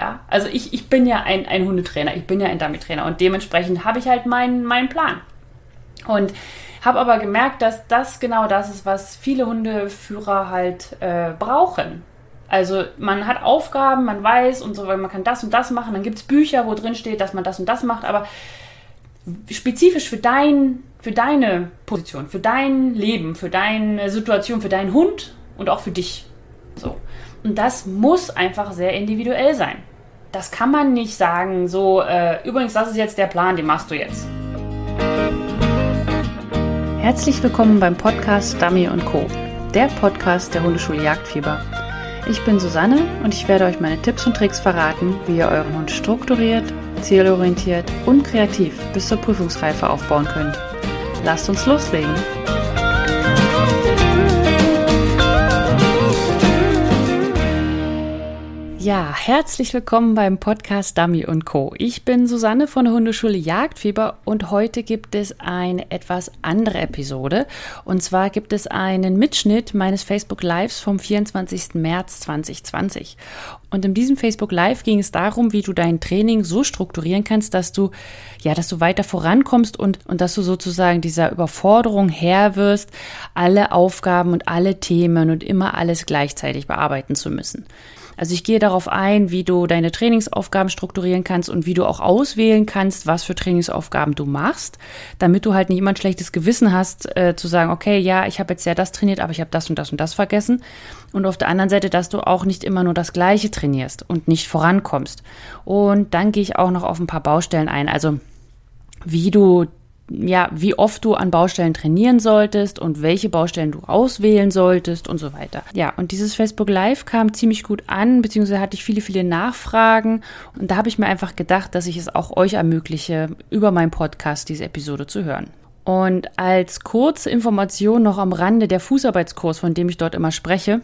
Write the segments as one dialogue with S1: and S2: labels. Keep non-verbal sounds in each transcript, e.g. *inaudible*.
S1: Ja, also ich, ich bin ja ein, ein Hundetrainer, ich bin ja ein Dummy-Trainer und dementsprechend habe ich halt meinen, meinen Plan. Und habe aber gemerkt, dass das genau das ist, was viele Hundeführer halt äh, brauchen. Also man hat Aufgaben, man weiß und so, man kann das und das machen. Dann gibt es Bücher, wo drin steht, dass man das und das macht, aber spezifisch für dein, für deine Position, für dein Leben, für deine Situation, für deinen Hund und auch für dich. So. Und das muss einfach sehr individuell sein. Das kann man nicht sagen, so, äh, übrigens, das ist jetzt der Plan, den machst du jetzt.
S2: Herzlich willkommen beim Podcast Dummy Co., der Podcast der Hundeschule Jagdfieber. Ich bin Susanne und ich werde euch meine Tipps und Tricks verraten, wie ihr euren Hund strukturiert, zielorientiert und kreativ bis zur Prüfungsreife aufbauen könnt. Lasst uns loslegen! Ja, herzlich willkommen beim Podcast Dummy Co. Ich bin Susanne von der Hundeschule Jagdfieber und heute gibt es eine etwas andere Episode. Und zwar gibt es einen Mitschnitt meines Facebook Lives vom 24. März 2020. Und in diesem Facebook Live ging es darum, wie du dein Training so strukturieren kannst, dass du, ja, dass du weiter vorankommst und, und dass du sozusagen dieser Überforderung Herr wirst, alle Aufgaben und alle Themen und immer alles gleichzeitig bearbeiten zu müssen. Also ich gehe darauf ein, wie du deine Trainingsaufgaben strukturieren kannst und wie du auch auswählen kannst, was für Trainingsaufgaben du machst, damit du halt nicht immer ein schlechtes Gewissen hast, äh, zu sagen, okay, ja, ich habe jetzt ja das trainiert, aber ich habe das und das und das vergessen. Und auf der anderen Seite, dass du auch nicht immer nur das Gleiche trainierst und nicht vorankommst. Und dann gehe ich auch noch auf ein paar Baustellen ein. Also wie du ja, wie oft du an Baustellen trainieren solltest und welche Baustellen du auswählen solltest und so weiter. Ja, und dieses Facebook Live kam ziemlich gut an, beziehungsweise hatte ich viele, viele Nachfragen und da habe ich mir einfach gedacht, dass ich es auch euch ermögliche, über meinen Podcast diese Episode zu hören. Und als kurze Information noch am Rande der Fußarbeitskurs, von dem ich dort immer spreche,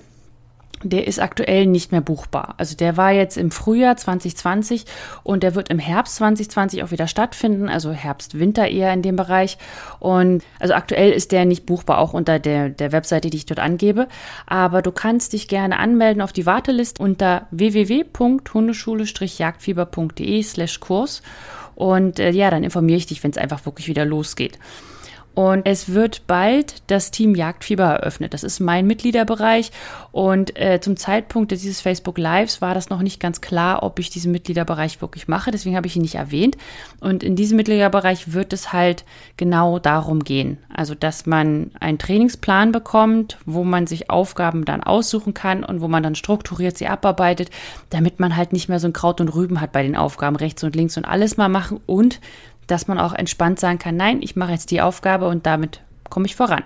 S2: der ist aktuell nicht mehr buchbar. Also der war jetzt im Frühjahr 2020 und der wird im Herbst 2020 auch wieder stattfinden, also Herbst, Winter eher in dem Bereich. Und also aktuell ist der nicht buchbar, auch unter der, der Webseite, die ich dort angebe. Aber du kannst dich gerne anmelden auf die Warteliste unter www.hundeschule-jagdfieber.de slash Kurs. Und äh, ja, dann informiere ich dich, wenn es einfach wirklich wieder losgeht. Und es wird bald das Team Jagdfieber eröffnet. Das ist mein Mitgliederbereich. Und äh, zum Zeitpunkt dieses Facebook Lives war das noch nicht ganz klar, ob ich diesen Mitgliederbereich wirklich mache. Deswegen habe ich ihn nicht erwähnt. Und in diesem Mitgliederbereich wird es halt genau darum gehen. Also, dass man einen Trainingsplan bekommt, wo man sich Aufgaben dann aussuchen kann und wo man dann strukturiert sie abarbeitet, damit man halt nicht mehr so ein Kraut und Rüben hat bei den Aufgaben rechts und links und alles mal machen und dass man auch entspannt sagen kann, nein, ich mache jetzt die Aufgabe und damit komme ich voran.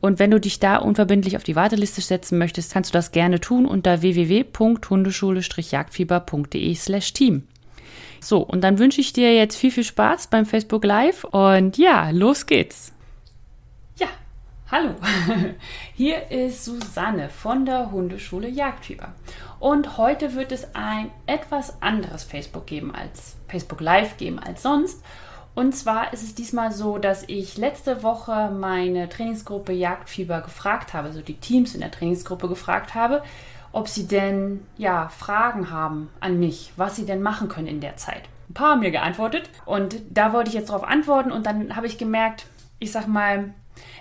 S2: Und wenn du dich da unverbindlich auf die Warteliste setzen möchtest, kannst du das gerne tun unter www.hundeschule-jagdfieber.de slash team. So, und dann wünsche ich dir jetzt viel, viel Spaß beim Facebook Live und ja, los geht's.
S1: Ja, hallo. *laughs* Hier ist Susanne von der Hundeschule Jagdfieber. Und heute wird es ein etwas anderes Facebook geben als Facebook Live geben als sonst. Und zwar ist es diesmal so, dass ich letzte Woche meine Trainingsgruppe Jagdfieber gefragt habe, also die Teams in der Trainingsgruppe gefragt habe, ob sie denn ja Fragen haben an mich, was sie denn machen können in der Zeit. Ein paar haben mir geantwortet und da wollte ich jetzt darauf antworten und dann habe ich gemerkt, ich sag mal,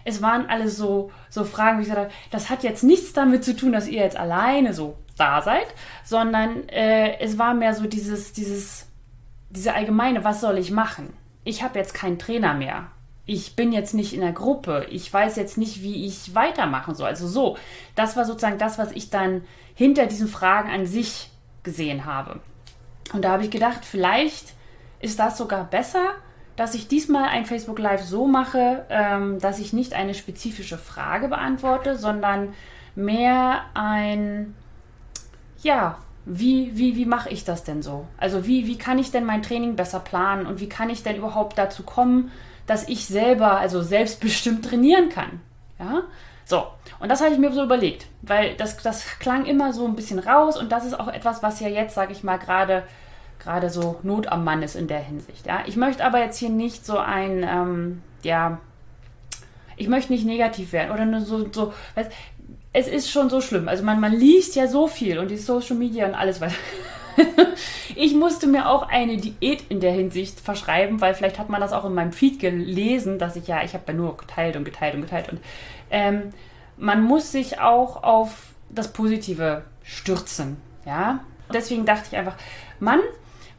S1: es waren alles so, so Fragen, wie ich gesagt habe, das hat jetzt nichts damit zu tun, dass ihr jetzt alleine so da seid, sondern äh, es war mehr so dieses, dieses, diese allgemeine, was soll ich machen? Ich habe jetzt keinen Trainer mehr. Ich bin jetzt nicht in der Gruppe. Ich weiß jetzt nicht, wie ich weitermachen soll. Also so, das war sozusagen das, was ich dann hinter diesen Fragen an sich gesehen habe. Und da habe ich gedacht, vielleicht ist das sogar besser, dass ich diesmal ein Facebook Live so mache, ähm, dass ich nicht eine spezifische Frage beantworte, sondern mehr ein, ja, wie, wie, wie mache ich das denn so? Also wie, wie kann ich denn mein Training besser planen und wie kann ich denn überhaupt dazu kommen, dass ich selber, also selbstbestimmt trainieren kann? Ja, so. Und das habe ich mir so überlegt, weil das, das klang immer so ein bisschen raus und das ist auch etwas, was ja jetzt, sage ich mal, gerade gerade so Not am Mann ist in der Hinsicht. Ja, ich möchte aber jetzt hier nicht so ein, ähm, ja, ich möchte nicht negativ werden oder nur so, so weißt, es ist schon so schlimm. Also man, man liest ja so viel und die Social Media und alles weiter. *laughs* Ich musste mir auch eine Diät in der Hinsicht verschreiben, weil vielleicht hat man das auch in meinem Feed gelesen, dass ich ja, ich habe ja nur geteilt und geteilt und geteilt und ähm, man muss sich auch auf das Positive stürzen, ja. Deswegen dachte ich einfach, Mann,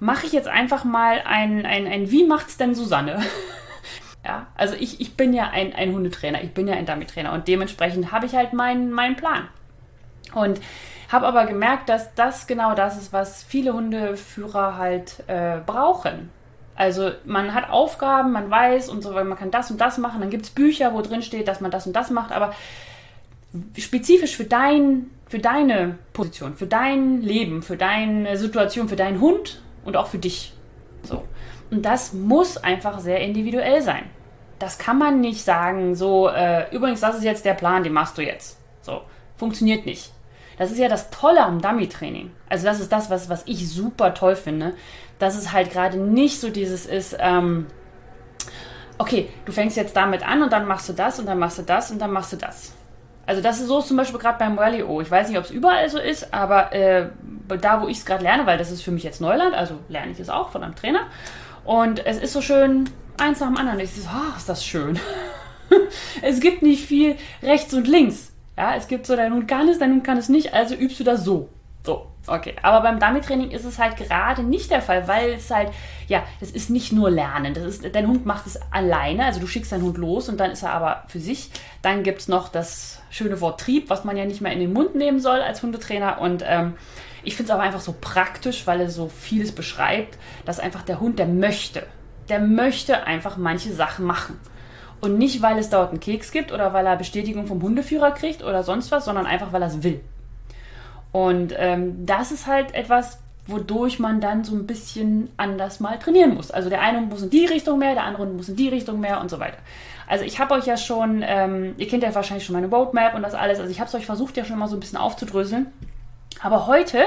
S1: mache ich jetzt einfach mal ein, ein, ein Wie macht's denn Susanne? *laughs* ja, also ich, ich bin ja ein, ein Hundetrainer, ich bin ja ein Dummy-Trainer und dementsprechend habe ich halt meinen, meinen Plan. Und habe aber gemerkt, dass das genau das ist, was viele Hundeführer halt äh, brauchen. Also man hat Aufgaben, man weiß und so, man kann das und das machen, dann gibt es Bücher, wo drin steht, dass man das und das macht, aber spezifisch für dein, für deine Position, für dein Leben, für deine Situation, für deinen Hund und auch für dich. So. Und das muss einfach sehr individuell sein. Das kann man nicht sagen, so, äh, übrigens, das ist jetzt der Plan, den machst du jetzt. So, funktioniert nicht. Das ist ja das Tolle am Dummy-Training. Also das ist das, was, was ich super toll finde, dass es halt gerade nicht so dieses ist, ähm, okay, du fängst jetzt damit an und dann machst du das und dann machst du das und dann machst du das. Also das ist so zum Beispiel gerade beim Rally-O. Ich weiß nicht, ob es überall so ist, aber äh, da, wo ich es gerade lerne, weil das ist für mich jetzt Neuland, also lerne ich es auch von einem Trainer. Und es ist so schön, eins nach dem anderen. Ich so, oh, ist das schön. *laughs* es gibt nicht viel rechts und links. Ja, es gibt so, dein Hund kann es, dein Hund kann es nicht, also übst du das so. So, okay. Aber beim Dummy-Training ist es halt gerade nicht der Fall, weil es halt, ja, das ist nicht nur Lernen. Das ist, dein Hund macht es alleine, also du schickst deinen Hund los und dann ist er aber für sich. Dann gibt es noch das schöne Wort Trieb, was man ja nicht mehr in den Mund nehmen soll als Hundetrainer. Und ähm, ich finde es aber einfach so praktisch, weil er so vieles beschreibt, dass einfach der Hund, der möchte, der möchte einfach manche Sachen machen. Und nicht, weil es dort einen Keks gibt oder weil er Bestätigung vom Hundeführer kriegt oder sonst was, sondern einfach, weil er es will. Und ähm, das ist halt etwas, wodurch man dann so ein bisschen anders mal trainieren muss. Also der eine muss in die Richtung mehr, der andere muss in die Richtung mehr und so weiter. Also ich habe euch ja schon, ähm, ihr kennt ja wahrscheinlich schon meine Roadmap und das alles, also ich habe es euch versucht ja schon mal so ein bisschen aufzudröseln. Aber heute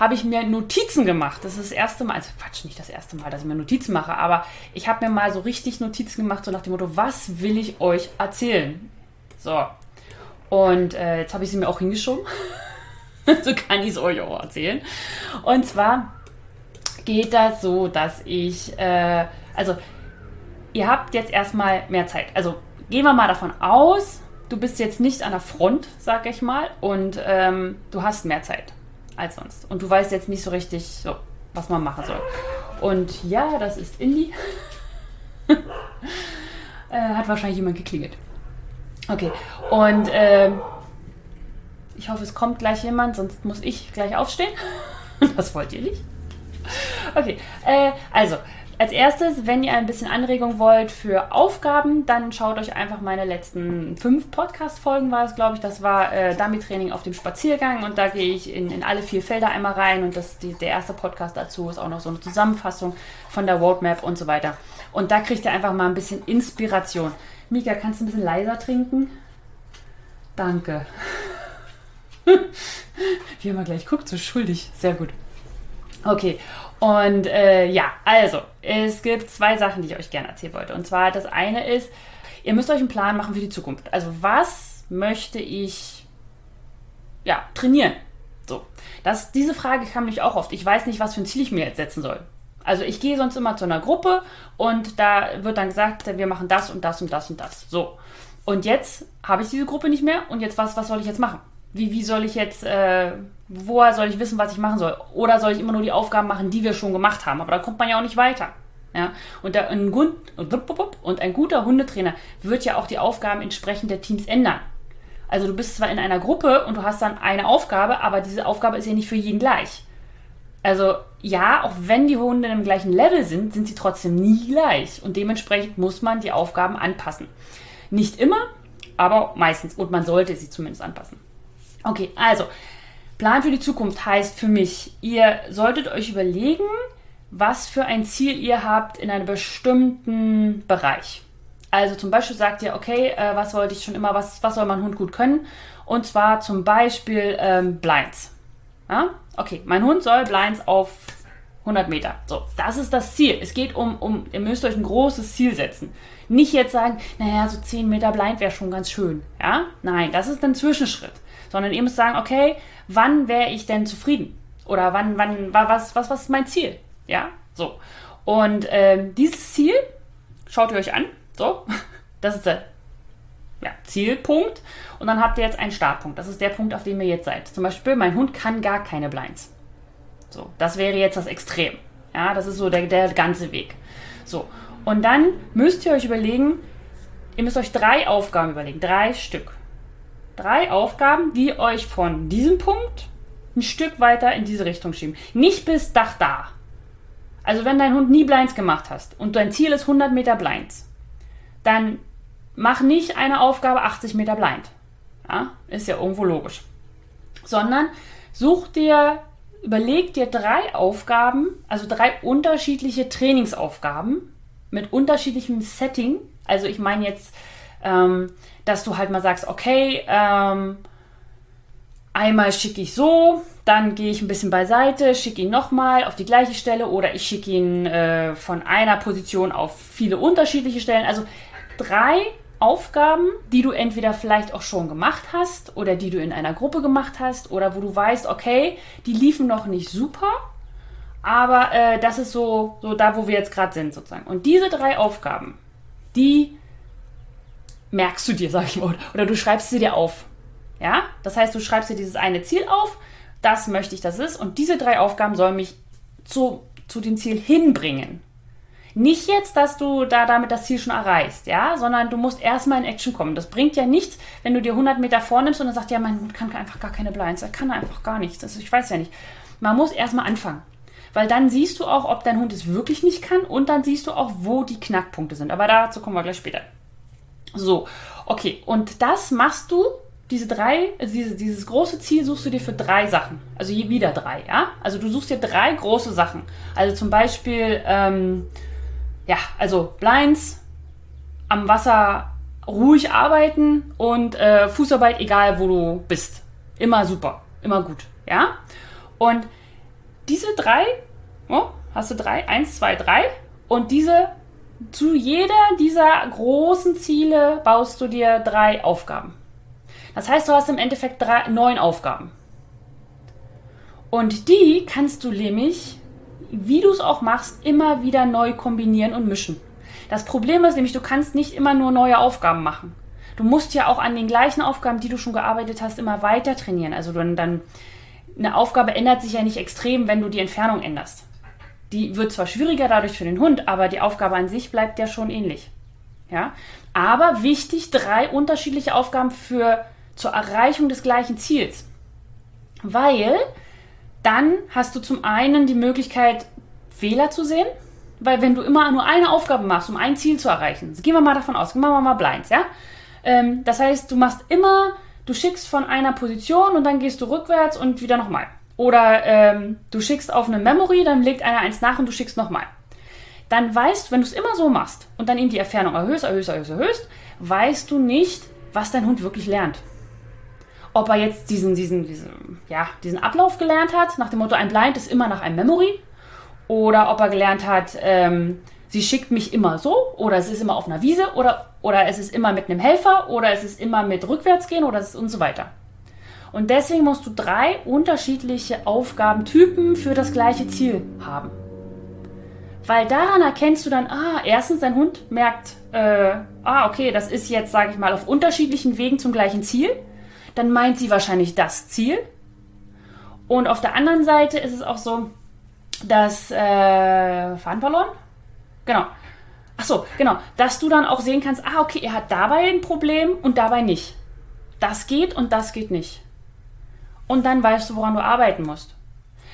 S1: habe ich mir Notizen gemacht. Das ist das erste Mal, also Quatsch, nicht das erste Mal, dass ich mir Notizen mache, aber ich habe mir mal so richtig Notizen gemacht, so nach dem Motto, was will ich euch erzählen? So. Und äh, jetzt habe ich sie mir auch hingeschoben. *laughs* so kann ich es euch auch erzählen. Und zwar geht das so, dass ich, äh, also ihr habt jetzt erstmal mehr Zeit. Also gehen wir mal davon aus, du bist jetzt nicht an der Front, sag ich mal, und ähm, du hast mehr Zeit als sonst. Und du weißt jetzt nicht so richtig, so, was man machen soll. Und ja, das ist Indie. *laughs* äh, hat wahrscheinlich jemand geklingelt. Okay. Und ähm, ich hoffe, es kommt gleich jemand, sonst muss ich gleich aufstehen. *laughs* das wollt ihr nicht. Okay, äh, also als erstes, wenn ihr ein bisschen Anregung wollt für Aufgaben, dann schaut euch einfach meine letzten fünf Podcast-Folgen, war es, glaube ich. Das war äh, Dummy-Training auf dem Spaziergang und da gehe ich in, in alle vier Felder einmal rein und das, die, der erste Podcast dazu ist auch noch so eine Zusammenfassung von der Roadmap und so weiter. Und da kriegt ihr einfach mal ein bisschen Inspiration. Mika, kannst du ein bisschen leiser trinken? Danke. *laughs* Wie immer gleich guckt, so schuldig. Sehr gut. Okay, und äh, ja, also, es gibt zwei Sachen, die ich euch gerne erzählen wollte. Und zwar, das eine ist, ihr müsst euch einen Plan machen für die Zukunft. Also, was möchte ich ja, trainieren? So. Das, diese Frage kam mich auch oft. Ich weiß nicht, was für ein Ziel ich mir jetzt setzen soll. Also ich gehe sonst immer zu einer Gruppe und da wird dann gesagt, wir machen das und das und das und das. So. Und jetzt habe ich diese Gruppe nicht mehr und jetzt was, was soll ich jetzt machen? wie, wie soll ich jetzt, äh, woher soll ich wissen, was ich machen soll? Oder soll ich immer nur die Aufgaben machen, die wir schon gemacht haben? Aber da kommt man ja auch nicht weiter. Ja? Und, der, ein, und ein guter Hundetrainer wird ja auch die Aufgaben entsprechend der Teams ändern. Also du bist zwar in einer Gruppe und du hast dann eine Aufgabe, aber diese Aufgabe ist ja nicht für jeden gleich. Also ja, auch wenn die Hunde im gleichen Level sind, sind sie trotzdem nie gleich. Und dementsprechend muss man die Aufgaben anpassen. Nicht immer, aber meistens. Und man sollte sie zumindest anpassen. Okay, also Plan für die Zukunft heißt für mich, ihr solltet euch überlegen, was für ein Ziel ihr habt in einem bestimmten Bereich. Also zum Beispiel sagt ihr, okay, äh, was wollte ich schon immer, was, was soll mein Hund gut können? Und zwar zum Beispiel ähm, Blinds. Ja? Okay, mein Hund soll Blinds auf 100 Meter. So, das ist das Ziel. Es geht um, um, ihr müsst euch ein großes Ziel setzen. Nicht jetzt sagen, naja, so 10 Meter Blind wäre schon ganz schön. Ja? Nein, das ist ein Zwischenschritt sondern ihr müsst sagen, okay, wann wäre ich denn zufrieden? Oder wann, wann, was, was, was ist mein Ziel? Ja, so. Und ähm, dieses Ziel, schaut ihr euch an, so, *laughs* das ist der ja, Zielpunkt. Und dann habt ihr jetzt einen Startpunkt. Das ist der Punkt, auf dem ihr jetzt seid. Zum Beispiel, mein Hund kann gar keine Blinds. So, das wäre jetzt das Extrem. Ja, das ist so der, der ganze Weg. So, und dann müsst ihr euch überlegen, ihr müsst euch drei Aufgaben überlegen, drei Stück. Drei Aufgaben, die euch von diesem Punkt ein Stück weiter in diese Richtung schieben. Nicht bis Dach da. Also wenn dein Hund nie Blinds gemacht hast und dein Ziel ist 100 Meter Blinds, dann mach nicht eine Aufgabe 80 Meter Blind. Ja, ist ja irgendwo logisch. Sondern such dir, überleg dir drei Aufgaben, also drei unterschiedliche Trainingsaufgaben mit unterschiedlichem Setting. Also ich meine jetzt, ähm, dass du halt mal sagst, okay, ähm, einmal schicke ich so, dann gehe ich ein bisschen beiseite, schicke ihn nochmal auf die gleiche Stelle oder ich schicke ihn äh, von einer Position auf viele unterschiedliche Stellen. Also drei Aufgaben, die du entweder vielleicht auch schon gemacht hast oder die du in einer Gruppe gemacht hast oder wo du weißt, okay, die liefen noch nicht super, aber äh, das ist so, so da, wo wir jetzt gerade sind sozusagen. Und diese drei Aufgaben, die merkst du dir, sag ich mal, oder du schreibst sie dir auf. Ja, das heißt, du schreibst dir dieses eine Ziel auf, das möchte ich, das ist, und diese drei Aufgaben sollen mich zu, zu dem Ziel hinbringen. Nicht jetzt, dass du da damit das Ziel schon erreichst, ja, sondern du musst erstmal in Action kommen. Das bringt ja nichts, wenn du dir 100 Meter vornimmst und dann sagst, ja, mein Hund kann einfach gar keine Blinds, er kann einfach gar nichts. Also ich weiß ja nicht. Man muss erstmal anfangen. Weil dann siehst du auch, ob dein Hund es wirklich nicht kann und dann siehst du auch, wo die Knackpunkte sind. Aber dazu kommen wir gleich später. So, okay. Und das machst du diese drei, also diese, dieses große Ziel suchst du dir für drei Sachen. Also je wieder drei, ja? Also du suchst dir drei große Sachen. Also zum Beispiel, ähm, ja, also Blinds, am Wasser ruhig arbeiten und äh, Fußarbeit, egal wo du bist. Immer super, immer gut, ja? Und diese drei, oh, hast du drei? Eins, zwei, drei. Und diese, zu jeder dieser großen Ziele baust du dir drei Aufgaben. Das heißt, du hast im Endeffekt drei, neun Aufgaben. Und die kannst du nämlich, wie du es auch machst, immer wieder neu kombinieren und mischen. Das Problem ist nämlich, du kannst nicht immer nur neue Aufgaben machen. Du musst ja auch an den gleichen Aufgaben, die du schon gearbeitet hast, immer weiter trainieren. Also dann, dann eine Aufgabe ändert sich ja nicht extrem, wenn du die Entfernung änderst. Die wird zwar schwieriger dadurch für den Hund, aber die Aufgabe an sich bleibt ja schon ähnlich. Ja? Aber wichtig, drei unterschiedliche Aufgaben für zur Erreichung des gleichen Ziels. Weil dann hast du zum einen die Möglichkeit, Fehler zu sehen, weil wenn du immer nur eine Aufgabe machst, um ein Ziel zu erreichen, gehen wir mal davon aus, machen wir mal Blinds, ja? Ähm, das heißt, du machst immer, du schickst von einer Position und dann gehst du rückwärts und wieder nochmal. Oder ähm, du schickst auf eine Memory, dann legt einer eins nach und du schickst nochmal. Dann weißt du, wenn du es immer so machst und dann eben die Entfernung erhöhst, erhöhst, erhöhst, erhöhst, weißt du nicht, was dein Hund wirklich lernt ob er jetzt diesen, diesen, diesen, ja, diesen Ablauf gelernt hat, nach dem Motto, ein Blind ist immer nach einem Memory, oder ob er gelernt hat, ähm, sie schickt mich immer so, oder es ist immer auf einer Wiese, oder, oder es ist immer mit einem Helfer, oder es ist immer mit Rückwärtsgehen, oder es ist und so weiter. Und deswegen musst du drei unterschiedliche Aufgabentypen für das gleiche Ziel haben. Weil daran erkennst du dann, ah, erstens, dein Hund merkt, äh, ah, okay, das ist jetzt, sage ich mal, auf unterschiedlichen Wegen zum gleichen Ziel dann meint sie wahrscheinlich das Ziel. Und auf der anderen Seite ist es auch so, dass äh, Faden verloren? Genau. Ach so, genau, dass du dann auch sehen kannst, ah, okay, er hat dabei ein Problem und dabei nicht. Das geht und das geht nicht. Und dann weißt du, woran du arbeiten musst.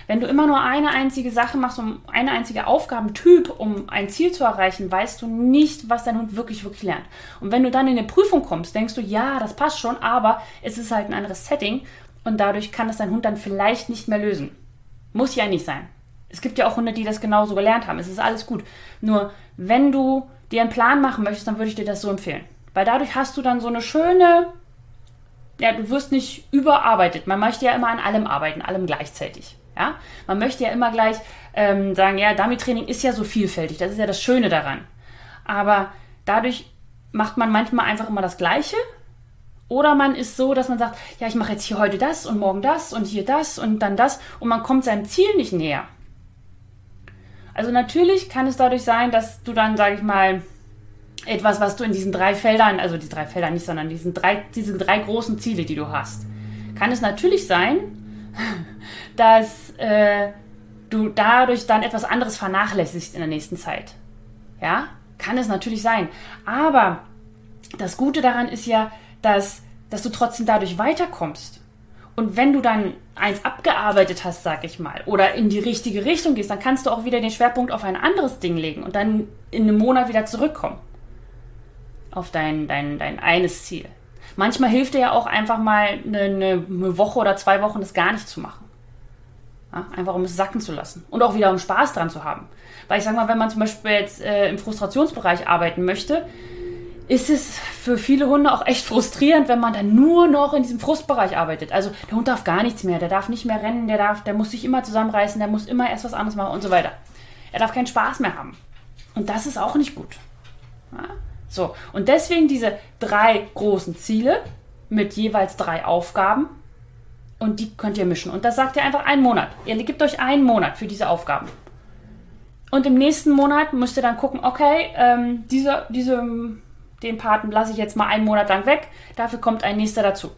S1: Wenn du immer nur eine einzige Sache machst, um eine einzige Aufgabentyp, um ein Ziel zu erreichen, weißt du nicht, was dein Hund wirklich, wirklich lernt. Und wenn du dann in eine Prüfung kommst, denkst du, ja, das passt schon, aber es ist halt ein anderes Setting und dadurch kann es dein Hund dann vielleicht nicht mehr lösen. Muss ja nicht sein. Es gibt ja auch Hunde, die das genauso gelernt haben. Es ist alles gut. Nur, wenn du dir einen Plan machen möchtest, dann würde ich dir das so empfehlen. Weil dadurch hast du dann so eine schöne, ja, du wirst nicht überarbeitet. Man möchte ja immer an allem arbeiten, allem gleichzeitig. Ja? Man möchte ja immer gleich ähm, sagen, ja, Dummy-Training ist ja so vielfältig, das ist ja das Schöne daran. Aber dadurch macht man manchmal einfach immer das Gleiche Oder man ist so, dass man sagt, ja, ich mache jetzt hier heute das und morgen das und hier das und dann das und man kommt seinem Ziel nicht näher. Also natürlich kann es dadurch sein, dass du dann, sage ich mal, etwas, was du in diesen drei Feldern, also die drei Felder nicht, sondern diesen drei, diese drei großen Ziele, die du hast, kann es natürlich sein, *laughs* dass äh, du dadurch dann etwas anderes vernachlässigst in der nächsten Zeit. Ja, kann es natürlich sein. Aber das Gute daran ist ja, dass, dass du trotzdem dadurch weiterkommst. Und wenn du dann eins abgearbeitet hast, sag ich mal, oder in die richtige Richtung gehst, dann kannst du auch wieder den Schwerpunkt auf ein anderes Ding legen und dann in einem Monat wieder zurückkommen. Auf dein, dein, dein eines Ziel. Manchmal hilft dir ja auch einfach mal eine, eine Woche oder zwei Wochen das gar nicht zu machen. Ja, einfach um es sacken zu lassen. Und auch wieder um Spaß dran zu haben. Weil ich sag mal, wenn man zum Beispiel jetzt äh, im Frustrationsbereich arbeiten möchte, ist es für viele Hunde auch echt frustrierend, wenn man dann nur noch in diesem Frustbereich arbeitet. Also der Hund darf gar nichts mehr, der darf nicht mehr rennen, der darf, der muss sich immer zusammenreißen, der muss immer erst was anderes machen und so weiter. Er darf keinen Spaß mehr haben. Und das ist auch nicht gut. Ja? So, und deswegen diese drei großen Ziele mit jeweils drei Aufgaben und die könnt ihr mischen. Und das sagt ihr einfach einen Monat. Ihr gebt euch einen Monat für diese Aufgaben. Und im nächsten Monat müsst ihr dann gucken, okay, ähm, diese, diese den Paten lasse ich jetzt mal einen Monat lang weg, dafür kommt ein nächster dazu.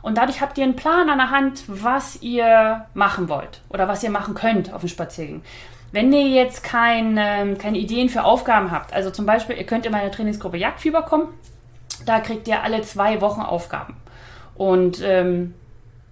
S1: Und dadurch habt ihr einen Plan an der Hand, was ihr machen wollt oder was ihr machen könnt auf dem Spaziergang. Wenn ihr jetzt kein, ähm, keine Ideen für Aufgaben habt, also zum Beispiel, ihr könnt in meine Trainingsgruppe Jagdfieber kommen, da kriegt ihr alle zwei Wochen Aufgaben. Und ähm,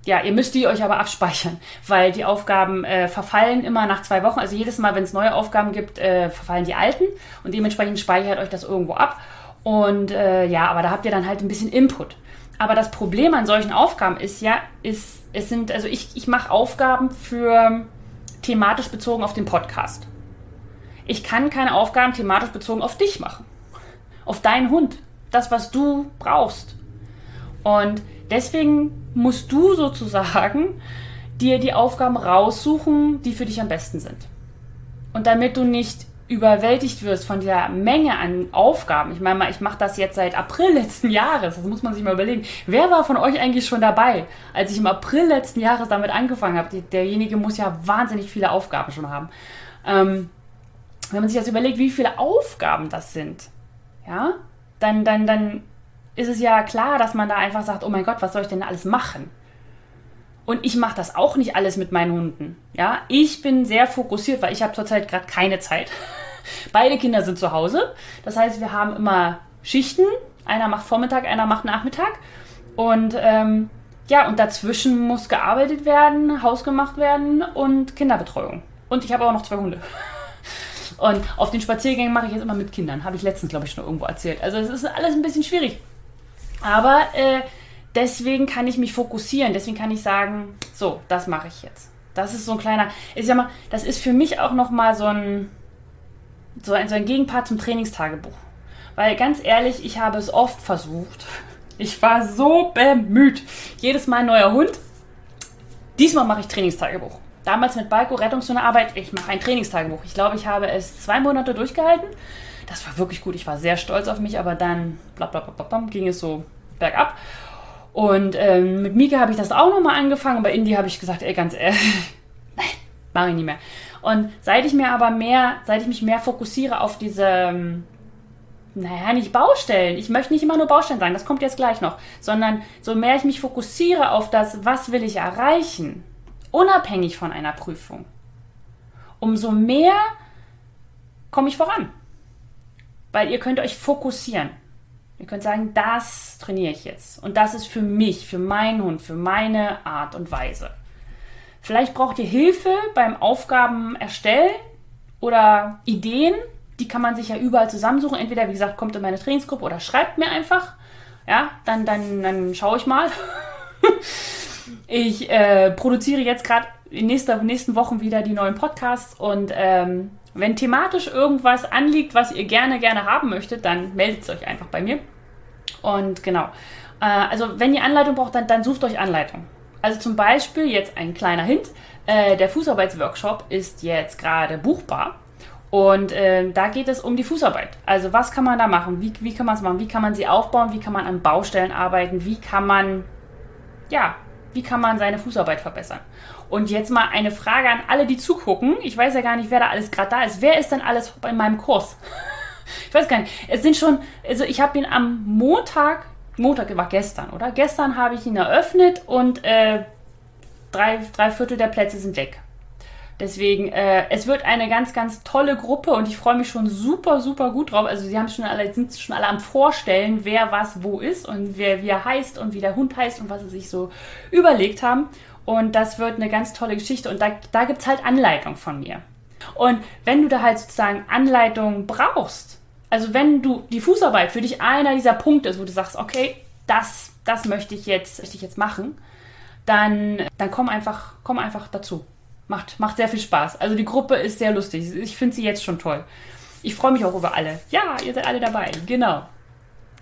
S1: ja, ihr müsst die euch aber abspeichern, weil die Aufgaben äh, verfallen immer nach zwei Wochen. Also jedes Mal, wenn es neue Aufgaben gibt, äh, verfallen die alten und dementsprechend speichert euch das irgendwo ab. Und äh, ja, aber da habt ihr dann halt ein bisschen Input. Aber das Problem an solchen Aufgaben ist ja, ist, es sind, also ich, ich mache Aufgaben für thematisch bezogen auf den Podcast. Ich kann keine Aufgaben thematisch bezogen auf dich machen. Auf deinen Hund. Das, was du brauchst. Und deswegen musst du sozusagen dir die Aufgaben raussuchen, die für dich am besten sind. Und damit du nicht überwältigt wirst von der Menge an Aufgaben. Ich meine mal, ich mache das jetzt seit April letzten Jahres. Das muss man sich mal überlegen. Wer war von euch eigentlich schon dabei, als ich im April letzten Jahres damit angefangen habe? Derjenige muss ja wahnsinnig viele Aufgaben schon haben. Ähm, wenn man sich jetzt überlegt, wie viele Aufgaben das sind, ja, dann, dann, dann ist es ja klar, dass man da einfach sagt, oh mein Gott, was soll ich denn alles machen? Und ich mache das auch nicht alles mit meinen Hunden. Ja, ich bin sehr fokussiert, weil ich habe zurzeit gerade keine Zeit. *laughs* Beide Kinder sind zu Hause. Das heißt, wir haben immer Schichten. Einer macht Vormittag, einer macht Nachmittag. Und ähm, ja, und dazwischen muss gearbeitet werden, Haus gemacht werden und Kinderbetreuung. Und ich habe auch noch zwei Hunde. *laughs* Und auf den Spaziergängen mache ich jetzt immer mit Kindern. Habe ich letztens, glaube ich, schon irgendwo erzählt. Also es ist alles ein bisschen schwierig. Aber äh, deswegen kann ich mich fokussieren. Deswegen kann ich sagen, so, das mache ich jetzt. Das ist so ein kleiner, ich sag mal, das ist für mich auch nochmal so ein, so ein, so ein Gegenpart zum Trainingstagebuch. Weil ganz ehrlich, ich habe es oft versucht. Ich war so bemüht. Jedes Mal ein neuer Hund. Diesmal mache ich Trainingstagebuch. Damals mit Balko Rettungshundearbeit, ich mache ein Trainingstagebuch. Ich glaube, ich habe es zwei Monate durchgehalten. Das war wirklich gut. Ich war sehr stolz auf mich, aber dann bla bla bla bla, ging es so bergab. Und ähm, mit Mika habe ich das auch nochmal angefangen. Bei Indie habe ich gesagt, ey, ganz ehrlich, *laughs* nein, mache ich nicht mehr. Und seit ich mir aber mehr, seit ich mich mehr fokussiere auf diese, ähm, naja, nicht Baustellen. Ich möchte nicht immer nur Baustellen sagen, das kommt jetzt gleich noch. Sondern so mehr ich mich fokussiere auf das, was will ich erreichen, unabhängig von einer Prüfung, umso mehr komme ich voran. Weil ihr könnt euch fokussieren. Ihr könnt sagen, das trainiere ich jetzt. Und das ist für mich, für meinen Hund, für meine Art und Weise. Vielleicht braucht ihr Hilfe beim Aufgaben erstellen oder Ideen. Die kann man sich ja überall zusammensuchen. Entweder, wie gesagt, kommt in meine Trainingsgruppe oder schreibt mir einfach. Ja, dann, dann, dann schaue ich mal. *laughs* ich äh, produziere jetzt gerade in nächster, nächsten Wochen wieder die neuen Podcasts und ähm, wenn thematisch irgendwas anliegt, was ihr gerne, gerne haben möchtet, dann meldet es euch einfach bei mir. Und genau. Äh, also, wenn ihr Anleitung braucht, dann, dann sucht euch Anleitung. Also zum Beispiel jetzt ein kleiner Hint. Äh, der Fußarbeitsworkshop ist jetzt gerade buchbar. Und äh, da geht es um die Fußarbeit. Also was kann man da machen? Wie, wie kann man es machen? Wie kann man sie aufbauen? Wie kann man an Baustellen arbeiten? Wie kann man, ja, wie kann man seine Fußarbeit verbessern? Und jetzt mal eine Frage an alle, die zugucken. Ich weiß ja gar nicht, wer da alles gerade da ist. Wer ist denn alles in meinem Kurs? *laughs* ich weiß gar nicht. Es sind schon, also ich habe ihn am Montag, Montag war gestern, oder? Gestern habe ich ihn eröffnet und äh, drei, drei Viertel der Plätze sind weg. Deswegen, äh, es wird eine ganz, ganz tolle Gruppe und ich freue mich schon super, super gut drauf. Also sie haben schon alle, sind schon alle am Vorstellen, wer was wo ist und wer wie er heißt und wie der Hund heißt und was sie sich so überlegt haben. Und das wird eine ganz tolle Geschichte. Und da, da gibt es halt Anleitung von mir. Und wenn du da halt sozusagen Anleitung brauchst, also wenn du die Fußarbeit für dich einer dieser Punkte ist, wo du sagst, okay, das, das möchte ich jetzt, möchte ich jetzt machen, dann, dann komm einfach, komm einfach dazu. Macht, macht sehr viel Spaß. Also die Gruppe ist sehr lustig. Ich finde sie jetzt schon toll. Ich freue mich auch über alle. Ja, ihr seid alle dabei. Genau.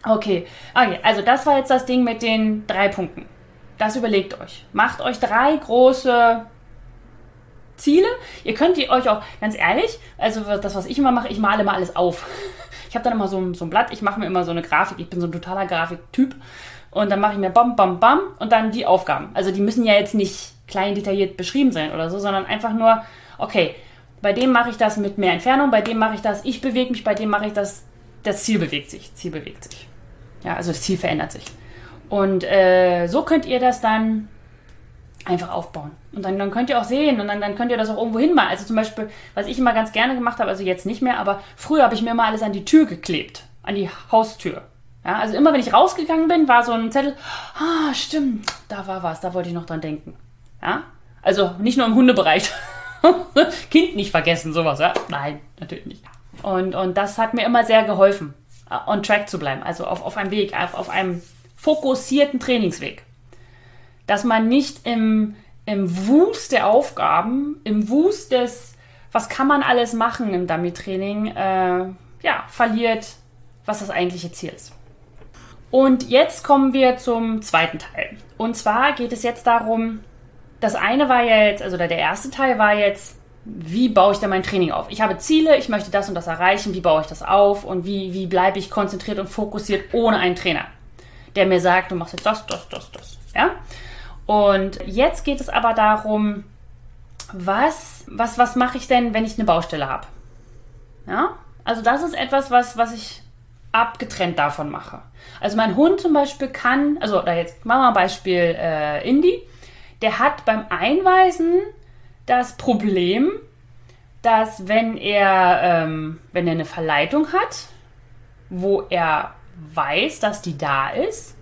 S1: Okay. Okay, also das war jetzt das Ding mit den drei Punkten. Das überlegt euch. Macht euch drei große Ziele. Ihr könnt die euch auch, ganz ehrlich, also das, was ich immer mache, ich male mal alles auf. *laughs* Ich habe dann immer so, so ein Blatt, ich mache mir immer so eine Grafik, ich bin so ein totaler Grafiktyp. Und dann mache ich mir bam, bam, bam und dann die Aufgaben. Also die müssen ja jetzt nicht klein detailliert beschrieben sein oder so, sondern einfach nur, okay, bei dem mache ich das mit mehr Entfernung, bei dem mache ich das, ich bewege mich, bei dem mache ich das, das Ziel bewegt sich, Ziel bewegt sich. Ja, also das Ziel verändert sich. Und äh, so könnt ihr das dann einfach aufbauen. Und dann, dann könnt ihr auch sehen und dann, dann könnt ihr das auch irgendwo hinmalen. Also zum Beispiel, was ich immer ganz gerne gemacht habe, also jetzt nicht mehr, aber früher habe ich mir immer alles an die Tür geklebt, an die Haustür. Ja, also immer wenn ich rausgegangen bin, war so ein Zettel, ah, stimmt, da war was, da wollte ich noch dran denken. Ja? Also nicht nur im Hundebereich. *laughs* kind nicht vergessen, sowas, ja? Nein, natürlich nicht. Und, und das hat mir immer sehr geholfen, äh, on track zu bleiben, also auf, auf einem Weg, auf, auf einem fokussierten Trainingsweg. Dass man nicht im, im Wust der Aufgaben, im Wust des, was kann man alles machen im Dummy-Training, äh, ja, verliert, was das eigentliche Ziel ist. Und jetzt kommen wir zum zweiten Teil. Und zwar geht es jetzt darum, das eine war jetzt, also der erste Teil war jetzt, wie baue ich denn mein Training auf? Ich habe Ziele, ich möchte das und das erreichen, wie baue ich das auf und wie, wie bleibe ich konzentriert und fokussiert ohne einen Trainer, der mir sagt, du machst jetzt das, das, das, das. Ja? Und jetzt geht es aber darum, was, was, was mache ich denn, wenn ich eine Baustelle habe? Ja? Also das ist etwas, was, was ich abgetrennt davon mache. Also mein Hund zum Beispiel kann, also da jetzt machen wir ein Beispiel äh, Indie der hat beim Einweisen das Problem, dass wenn er, ähm, wenn er eine Verleitung hat, wo er weiß, dass die da ist,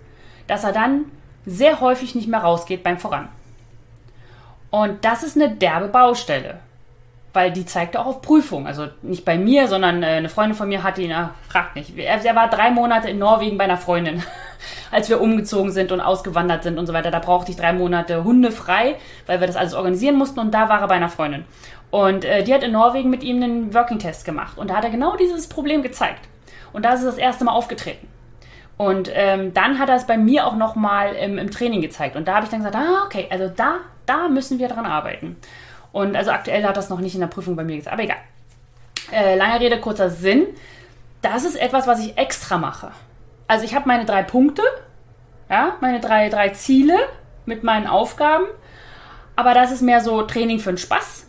S1: dass er dann sehr häufig nicht mehr rausgeht beim Voran. Und das ist eine derbe Baustelle weil die zeigte auch auf Prüfung. Also nicht bei mir, sondern äh, eine Freundin von mir hatte ihn, fragt nicht. Er, war drei Monate in Norwegen bei einer Freundin, *laughs* als wir umgezogen sind und ausgewandert sind und so weiter. Da brauchte ich drei Monate Hunde frei, weil wir das alles organisieren mussten und da war er bei einer Freundin. Und äh, die hat in Norwegen mit ihm einen Working-Test gemacht und da hat er genau dieses Problem gezeigt. Und da ist es das erste Mal aufgetreten. Und ähm, dann hat er es bei mir auch nochmal im, im Training gezeigt. Und da habe ich dann gesagt, ah, okay, also da, da müssen wir dran arbeiten. Und also aktuell hat das noch nicht in der Prüfung bei mir gesagt, aber egal. Äh, lange Rede, kurzer Sinn. Das ist etwas, was ich extra mache. Also ich habe meine drei Punkte, ja, meine drei, drei Ziele mit meinen Aufgaben. Aber das ist mehr so Training für den Spaß.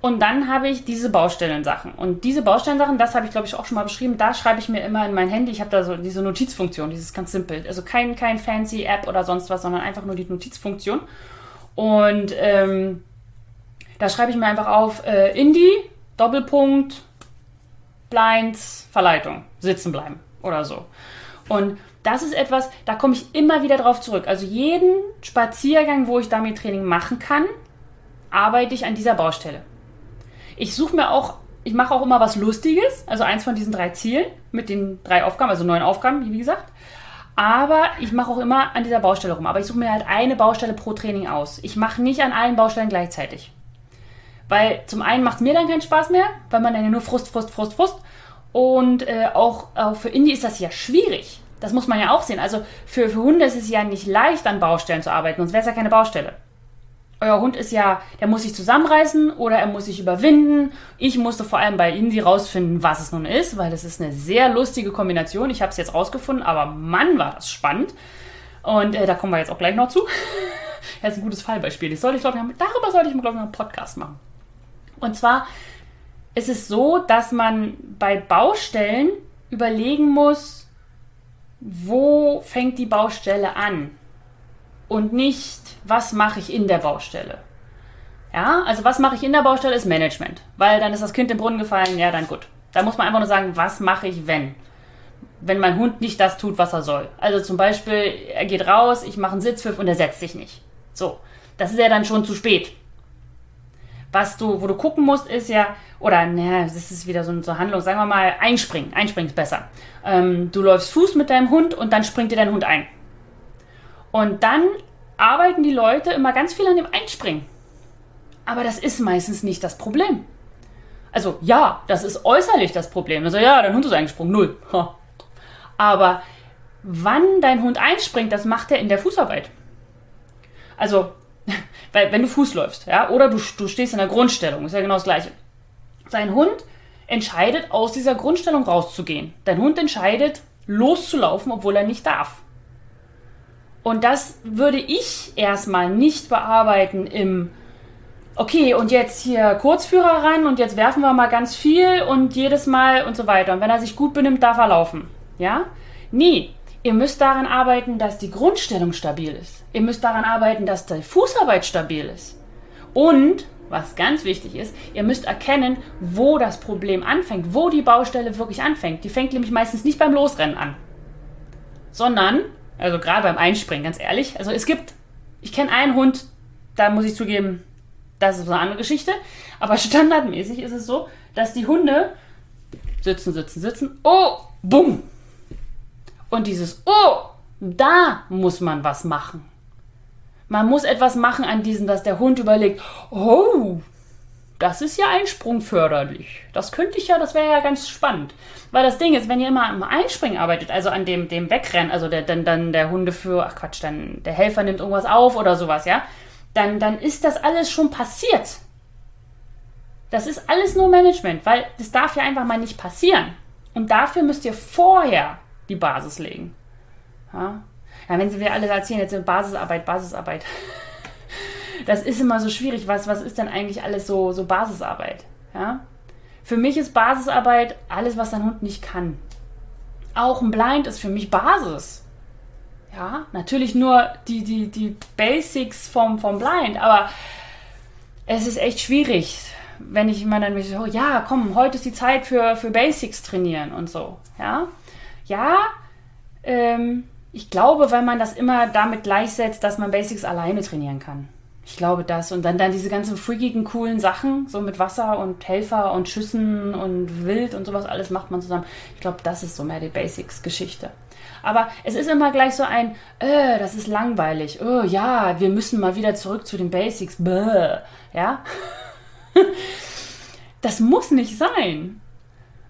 S1: Und dann habe ich diese Baustellensachen. Und diese Baustellensachen, das habe ich glaube ich auch schon mal beschrieben, da schreibe ich mir immer in mein Handy. Ich habe da so diese Notizfunktion, dieses ganz simpel. Also kein, kein fancy App oder sonst was, sondern einfach nur die Notizfunktion. Und ähm, da schreibe ich mir einfach auf äh, Indie, Doppelpunkt, Blinds, Verleitung, sitzen bleiben oder so. Und das ist etwas, da komme ich immer wieder drauf zurück. Also jeden Spaziergang, wo ich Dummy-Training machen kann, arbeite ich an dieser Baustelle. Ich suche mir auch, ich mache auch immer was Lustiges, also eins von diesen drei Zielen mit den drei Aufgaben, also neun Aufgaben, wie gesagt. Aber ich mache auch immer an dieser Baustelle rum. Aber ich suche mir halt eine Baustelle pro Training aus. Ich mache nicht an allen Baustellen gleichzeitig. Weil zum einen macht es mir dann keinen Spaß mehr, weil man dann ja nur Frust, Frust, Frust, Frust. Und äh, auch, auch für Indie ist das ja schwierig. Das muss man ja auch sehen. Also für, für Hunde ist es ja nicht leicht, an Baustellen zu arbeiten, sonst wäre es ja keine Baustelle. Euer Hund ist ja, der muss sich zusammenreißen oder er muss sich überwinden. Ich musste vor allem bei Indy rausfinden, was es nun ist, weil das ist eine sehr lustige Kombination. Ich habe es jetzt rausgefunden, aber Mann, war das spannend. Und äh, da kommen wir jetzt auch gleich noch zu. *laughs* das ist ein gutes Fallbeispiel. Ich sollte, ich glaube, darüber sollte ich glaube ich, einen Podcast machen. Und zwar ist es so, dass man bei Baustellen überlegen muss, wo fängt die Baustelle an und nicht, was mache ich in der Baustelle. Ja, also was mache ich in der Baustelle ist Management, weil dann ist das Kind im Brunnen gefallen, ja, dann gut. Da muss man einfach nur sagen, was mache ich, wenn? Wenn mein Hund nicht das tut, was er soll. Also zum Beispiel, er geht raus, ich mache einen Sitzpfiff und er setzt sich nicht. So, das ist ja dann schon zu spät. Was du, wo du gucken musst, ist ja, oder naja, das ist wieder so eine Handlung, sagen wir mal, einspringen. Einspringen ist besser. Ähm, du läufst Fuß mit deinem Hund und dann springt dir dein Hund ein. Und dann arbeiten die Leute immer ganz viel an dem Einspringen. Aber das ist meistens nicht das Problem. Also ja, das ist äußerlich das Problem. Also ja, dein Hund ist eingesprungen, null. Ha. Aber wann dein Hund einspringt, das macht er in der Fußarbeit. Also, *laughs* weil, wenn du Fuß läufst, ja, oder du, du stehst in der Grundstellung, ist ja genau das Gleiche. Dein Hund entscheidet, aus dieser Grundstellung rauszugehen. Dein Hund entscheidet, loszulaufen, obwohl er nicht darf. Und das würde ich erstmal nicht bearbeiten im, okay, und jetzt hier Kurzführer ran und jetzt werfen wir mal ganz viel und jedes Mal und so weiter. Und wenn er sich gut benimmt, darf er laufen. Ja? Nee, ihr müsst daran arbeiten, dass die Grundstellung stabil ist. Ihr müsst daran arbeiten, dass die Fußarbeit stabil ist. Und, was ganz wichtig ist, ihr müsst erkennen, wo das Problem anfängt, wo die Baustelle wirklich anfängt. Die fängt nämlich meistens nicht beim Losrennen an, sondern also gerade beim Einspringen, ganz ehrlich. Also es gibt, ich kenne einen Hund, da muss ich zugeben, das ist eine andere Geschichte. Aber standardmäßig ist es so, dass die Hunde sitzen, sitzen, sitzen. Oh, bumm. Und dieses Oh, da muss man was machen. Man muss etwas machen an diesem, dass der Hund überlegt, oh, das ist ja einsprungförderlich. Das könnte ich ja, das wäre ja ganz spannend. Weil das Ding ist, wenn ihr immer am Einspringen arbeitet, also an dem, dem Wegrennen, also der, dann, dann der Hunde für, ach Quatsch, dann der Helfer nimmt irgendwas auf oder sowas, ja, dann, dann ist das alles schon passiert. Das ist alles nur Management, weil das darf ja einfach mal nicht passieren. Und dafür müsst ihr vorher die Basis legen. Ja, ja wenn sie mir alle erzählen, jetzt Basisarbeit, Basisarbeit. *laughs* Das ist immer so schwierig. Was, was ist denn eigentlich alles so, so Basisarbeit? Ja? Für mich ist Basisarbeit alles, was dein Hund nicht kann. Auch ein Blind ist für mich Basis. Ja, natürlich nur die, die, die Basics vom, vom Blind, aber es ist echt schwierig, wenn ich immer dann so, ja, komm, heute ist die Zeit für, für Basics trainieren und so. Ja, ja ähm, ich glaube, weil man das immer damit gleichsetzt, dass man Basics alleine trainieren kann. Ich glaube das. Und dann, dann diese ganzen freakigen, coolen Sachen, so mit Wasser und Helfer und Schüssen und Wild und sowas, alles macht man zusammen. Ich glaube, das ist so mehr die Basics-Geschichte. Aber es ist immer gleich so ein, äh, das ist langweilig. Oh ja, wir müssen mal wieder zurück zu den Basics. Bäh. Ja? *laughs* das muss nicht sein.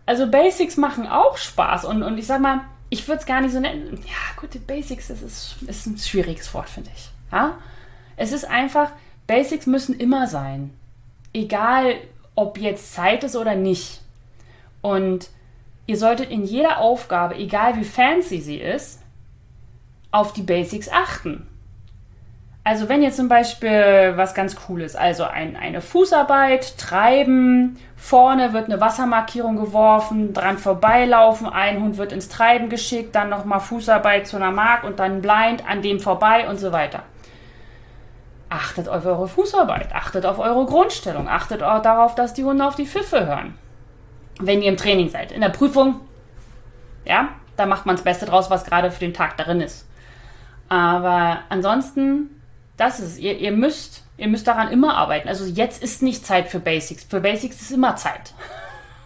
S1: Also Basics machen auch Spaß. Und, und ich sag mal, ich würde es gar nicht so nennen. Ja, gut, Basics, das ist, ist ein schwieriges Wort, finde ich. Ja? Es ist einfach, Basics müssen immer sein. Egal, ob jetzt Zeit ist oder nicht. Und ihr solltet in jeder Aufgabe, egal wie fancy sie ist, auf die Basics achten. Also wenn ihr zum Beispiel was ganz Cooles, also ein, eine Fußarbeit, Treiben, vorne wird eine Wassermarkierung geworfen, dran vorbeilaufen, ein Hund wird ins Treiben geschickt, dann nochmal Fußarbeit zu einer Mark und dann blind an dem vorbei und so weiter. Achtet auf eure Fußarbeit, achtet auf eure Grundstellung, achtet auch darauf, dass die Hunde auf die Pfiffe hören. Wenn ihr im Training seid. In der Prüfung, ja, da macht man das Beste draus, was gerade für den Tag darin ist. Aber ansonsten, das ist, ihr, ihr müsst, ihr müsst daran immer arbeiten. Also jetzt ist nicht Zeit für Basics. Für Basics ist immer Zeit.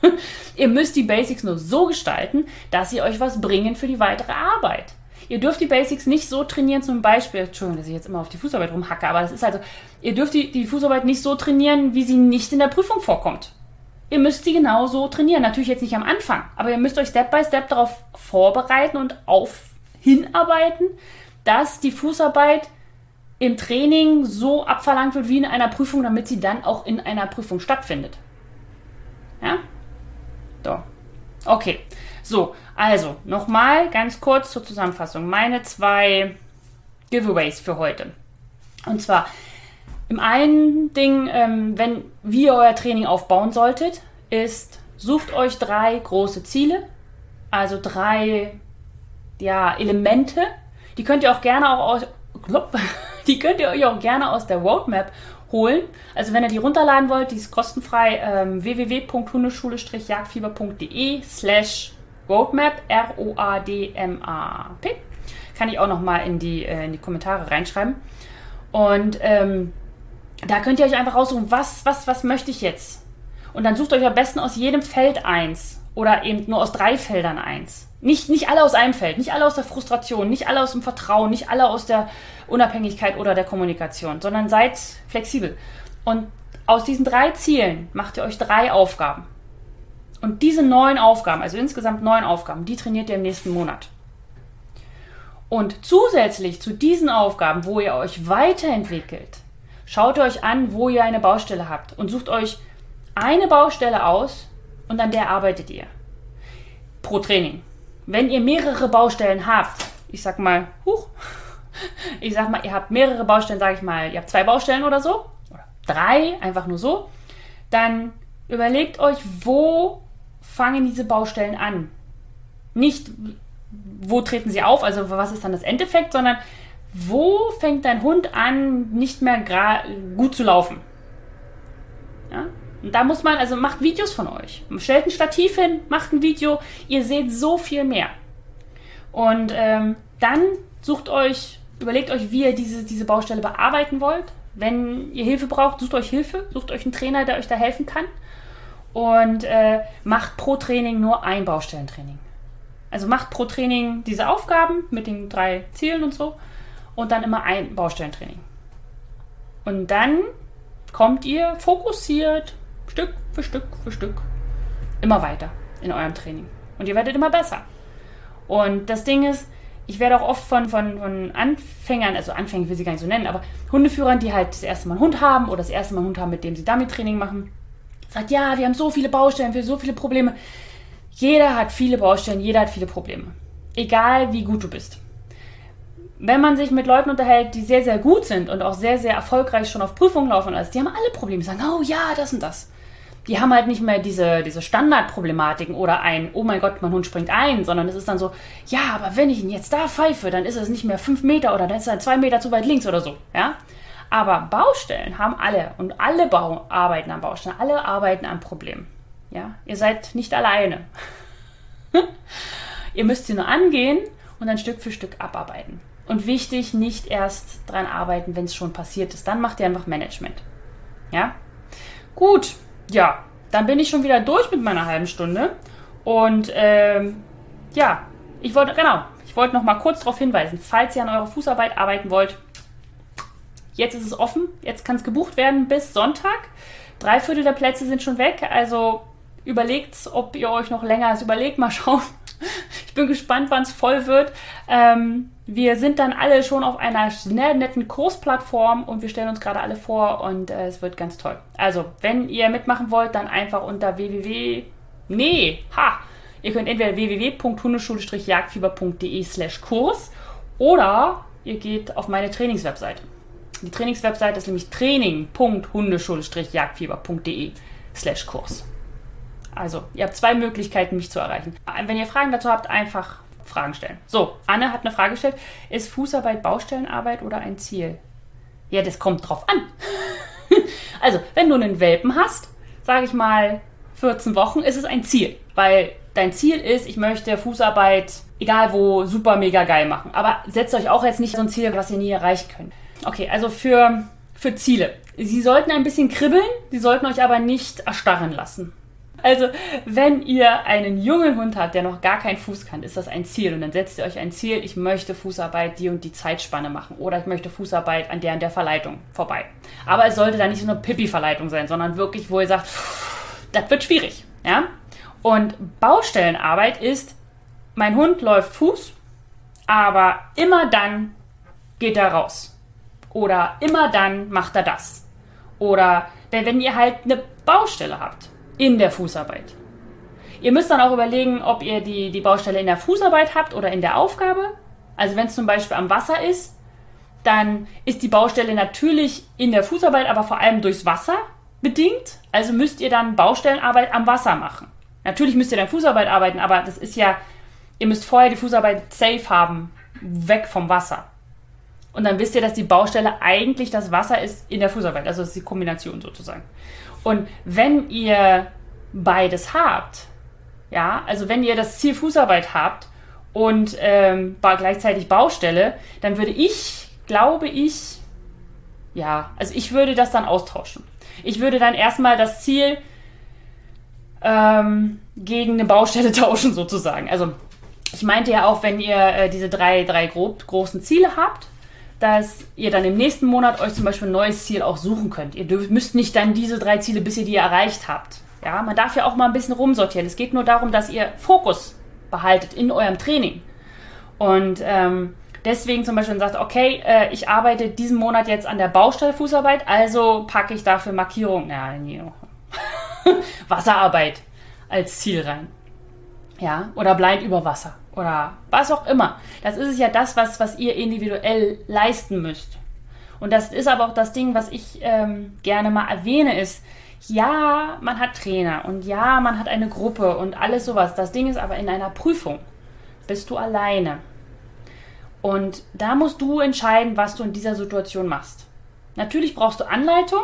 S1: *laughs* ihr müsst die Basics nur so gestalten, dass sie euch was bringen für die weitere Arbeit. Ihr dürft die Basics nicht so trainieren, zum Beispiel, Entschuldigung, dass ich jetzt immer auf die Fußarbeit rumhacke, aber das ist also, ihr dürft die, die Fußarbeit nicht so trainieren, wie sie nicht in der Prüfung vorkommt. Ihr müsst sie genau so trainieren. Natürlich jetzt nicht am Anfang, aber ihr müsst euch Step by Step darauf vorbereiten und auf hinarbeiten, dass die Fußarbeit im Training so abverlangt wird wie in einer Prüfung, damit sie dann auch in einer Prüfung stattfindet. Ja? So. Okay. So, also nochmal ganz kurz zur Zusammenfassung. Meine zwei Giveaways für heute. Und zwar im einen Ding, ähm, wenn wie ihr euer Training aufbauen solltet, ist, sucht euch drei große Ziele, also drei ja, Elemente. Die könnt ihr auch gerne auch aus, *laughs* die könnt ihr euch auch gerne aus der Roadmap holen. Also wenn ihr die runterladen wollt, die ist kostenfrei ähm, www.hundeschule-jagdfieber.de slash roadmap R-O-A-D-M-A-P. Kann ich auch nochmal in die, äh, in die Kommentare reinschreiben. Und ähm, da könnt ihr euch einfach raussuchen, was, was, was möchte ich jetzt? Und dann sucht euch am besten aus jedem Feld eins oder eben nur aus drei Feldern eins. Nicht, nicht alle aus einem Feld, nicht alle aus der Frustration, nicht alle aus dem Vertrauen, nicht alle aus der Unabhängigkeit oder der Kommunikation, sondern seid flexibel. Und aus diesen drei Zielen macht ihr euch drei Aufgaben. Und diese neun Aufgaben, also insgesamt neun Aufgaben, die trainiert ihr im nächsten Monat. Und zusätzlich zu diesen Aufgaben, wo ihr euch weiterentwickelt, schaut euch an, wo ihr eine Baustelle habt und sucht euch eine Baustelle aus und an der arbeitet ihr. Pro Training. Wenn ihr mehrere Baustellen habt, ich sag mal, huch, *laughs* ich sag mal, ihr habt mehrere Baustellen, sage ich mal, ihr habt zwei Baustellen oder so, oder drei, einfach nur so, dann überlegt euch, wo fangen diese Baustellen an? Nicht, wo treten sie auf, also was ist dann das Endeffekt, sondern wo fängt dein Hund an, nicht mehr gut zu laufen? Ja? Und da muss man, also macht Videos von euch. Stellt ein Stativ hin, macht ein Video. Ihr seht so viel mehr. Und ähm, dann sucht euch, überlegt euch, wie ihr diese, diese Baustelle bearbeiten wollt. Wenn ihr Hilfe braucht, sucht euch Hilfe, sucht euch einen Trainer, der euch da helfen kann. Und äh, macht pro Training nur ein Baustellentraining. Also macht pro Training diese Aufgaben mit den drei Zielen und so und dann immer ein Baustellentraining. Und dann kommt ihr fokussiert Stück für Stück für Stück immer weiter in eurem Training. Und ihr werdet immer besser. Und das Ding ist, ich werde auch oft von, von, von Anfängern, also Anfänger will sie gar nicht so nennen, aber Hundeführern, die halt das erste Mal einen Hund haben oder das erste Mal einen Hund haben, mit dem sie Dummy-Training machen, sagt, ja, wir haben so viele Baustellen, wir haben so viele Probleme. Jeder hat viele Baustellen, jeder hat viele Probleme. Egal wie gut du bist wenn man sich mit Leuten unterhält, die sehr, sehr gut sind und auch sehr, sehr erfolgreich schon auf Prüfungen laufen, also die haben alle Probleme, die sagen, oh ja, das und das. Die haben halt nicht mehr diese, diese Standardproblematiken oder ein, oh mein Gott, mein Hund springt ein, sondern es ist dann so, ja, aber wenn ich ihn jetzt da pfeife, dann ist es nicht mehr fünf Meter oder dann ist er zwei Meter zu weit links oder so, ja. Aber Baustellen haben alle und alle Bau arbeiten an Baustellen, alle arbeiten an Problemen, ja. Ihr seid nicht alleine. *laughs* Ihr müsst sie nur angehen und dann Stück für Stück abarbeiten. Und wichtig, nicht erst dran arbeiten, wenn es schon passiert ist. Dann macht ihr einfach Management. Ja? Gut, ja, dann bin ich schon wieder durch mit meiner halben Stunde. Und ähm, ja, ich wollte, genau, ich wollte noch mal kurz darauf hinweisen, falls ihr an eurer Fußarbeit arbeiten wollt, jetzt ist es offen, jetzt kann es gebucht werden bis Sonntag. Drei Viertel der Plätze sind schon weg, also überlegt, ob ihr euch noch länger als überlegt, mal *laughs* schauen. Ich bin gespannt, wann es voll wird. Ähm, wir sind dann alle schon auf einer sehr netten Kursplattform und wir stellen uns gerade alle vor und äh, es wird ganz toll. Also, wenn ihr mitmachen wollt, dann einfach unter www. Nee, ha! Ihr könnt entweder www.hundeschule-jagdfieber.de slash Kurs oder ihr geht auf meine Trainingswebseite. Die Trainingswebseite ist nämlich training.hundeschule-jagdfieber.de slash Kurs. Also, ihr habt zwei Möglichkeiten, mich zu erreichen. Wenn ihr Fragen dazu habt, einfach Fragen stellen. So, Anne hat eine Frage gestellt. Ist Fußarbeit Baustellenarbeit oder ein Ziel? Ja, das kommt drauf an. *laughs* also, wenn du einen Welpen hast, sage ich mal 14 Wochen, ist es ein Ziel. Weil dein Ziel ist, ich möchte Fußarbeit, egal wo, super mega geil machen. Aber setzt euch auch jetzt nicht so ein Ziel, was ihr nie erreichen könnt. Okay, also für, für Ziele. Sie sollten ein bisschen kribbeln, sie sollten euch aber nicht erstarren lassen. Also, wenn ihr einen jungen Hund habt, der noch gar keinen Fuß kann, ist das ein Ziel. Und dann setzt ihr euch ein Ziel, ich möchte Fußarbeit die und die Zeitspanne machen. Oder ich möchte Fußarbeit an der und der Verleitung vorbei. Aber es sollte dann nicht so eine Pipi-Verleitung sein, sondern wirklich, wo ihr sagt, das wird schwierig. Ja? Und Baustellenarbeit ist, mein Hund läuft Fuß, aber immer dann geht er raus. Oder immer dann macht er das. Oder wenn ihr halt eine Baustelle habt in der Fußarbeit. Ihr müsst dann auch überlegen, ob ihr die, die Baustelle in der Fußarbeit habt oder in der Aufgabe. Also wenn es zum Beispiel am Wasser ist, dann ist die Baustelle natürlich in der Fußarbeit, aber vor allem durchs Wasser bedingt. Also müsst ihr dann Baustellenarbeit am Wasser machen. Natürlich müsst ihr dann Fußarbeit arbeiten, aber das ist ja, ihr müsst vorher die Fußarbeit safe haben, weg vom Wasser. Und dann wisst ihr, dass die Baustelle eigentlich das Wasser ist in der Fußarbeit. Also das ist die Kombination sozusagen. Und wenn ihr beides habt, ja, also wenn ihr das Ziel Fußarbeit habt und ähm, gleichzeitig Baustelle, dann würde ich, glaube ich, ja, also ich würde das dann austauschen. Ich würde dann erstmal das Ziel ähm, gegen eine Baustelle *laughs* tauschen, sozusagen. Also ich meinte ja auch, wenn ihr äh, diese drei, drei grob, großen Ziele habt, dass ihr dann im nächsten Monat euch zum Beispiel ein neues Ziel auch suchen könnt. Ihr dürft, müsst nicht dann diese drei Ziele, bis ihr die erreicht habt. Ja, man darf ja auch mal ein bisschen rumsortieren. Es geht nur darum, dass ihr Fokus behaltet in eurem Training. Und ähm, deswegen zum Beispiel sagt, okay, äh, ich arbeite diesen Monat jetzt an der Baustelle Fußarbeit, also packe ich dafür Markierung, ja, nee, *laughs* Wasserarbeit als Ziel rein. Ja, oder blind über Wasser oder was auch immer. Das ist ja das, was, was ihr individuell leisten müsst. Und das ist aber auch das Ding, was ich ähm, gerne mal erwähne, ist, ja, man hat Trainer und ja, man hat eine Gruppe und alles sowas. Das Ding ist aber in einer Prüfung bist du alleine. Und da musst du entscheiden, was du in dieser Situation machst. Natürlich brauchst du Anleitung,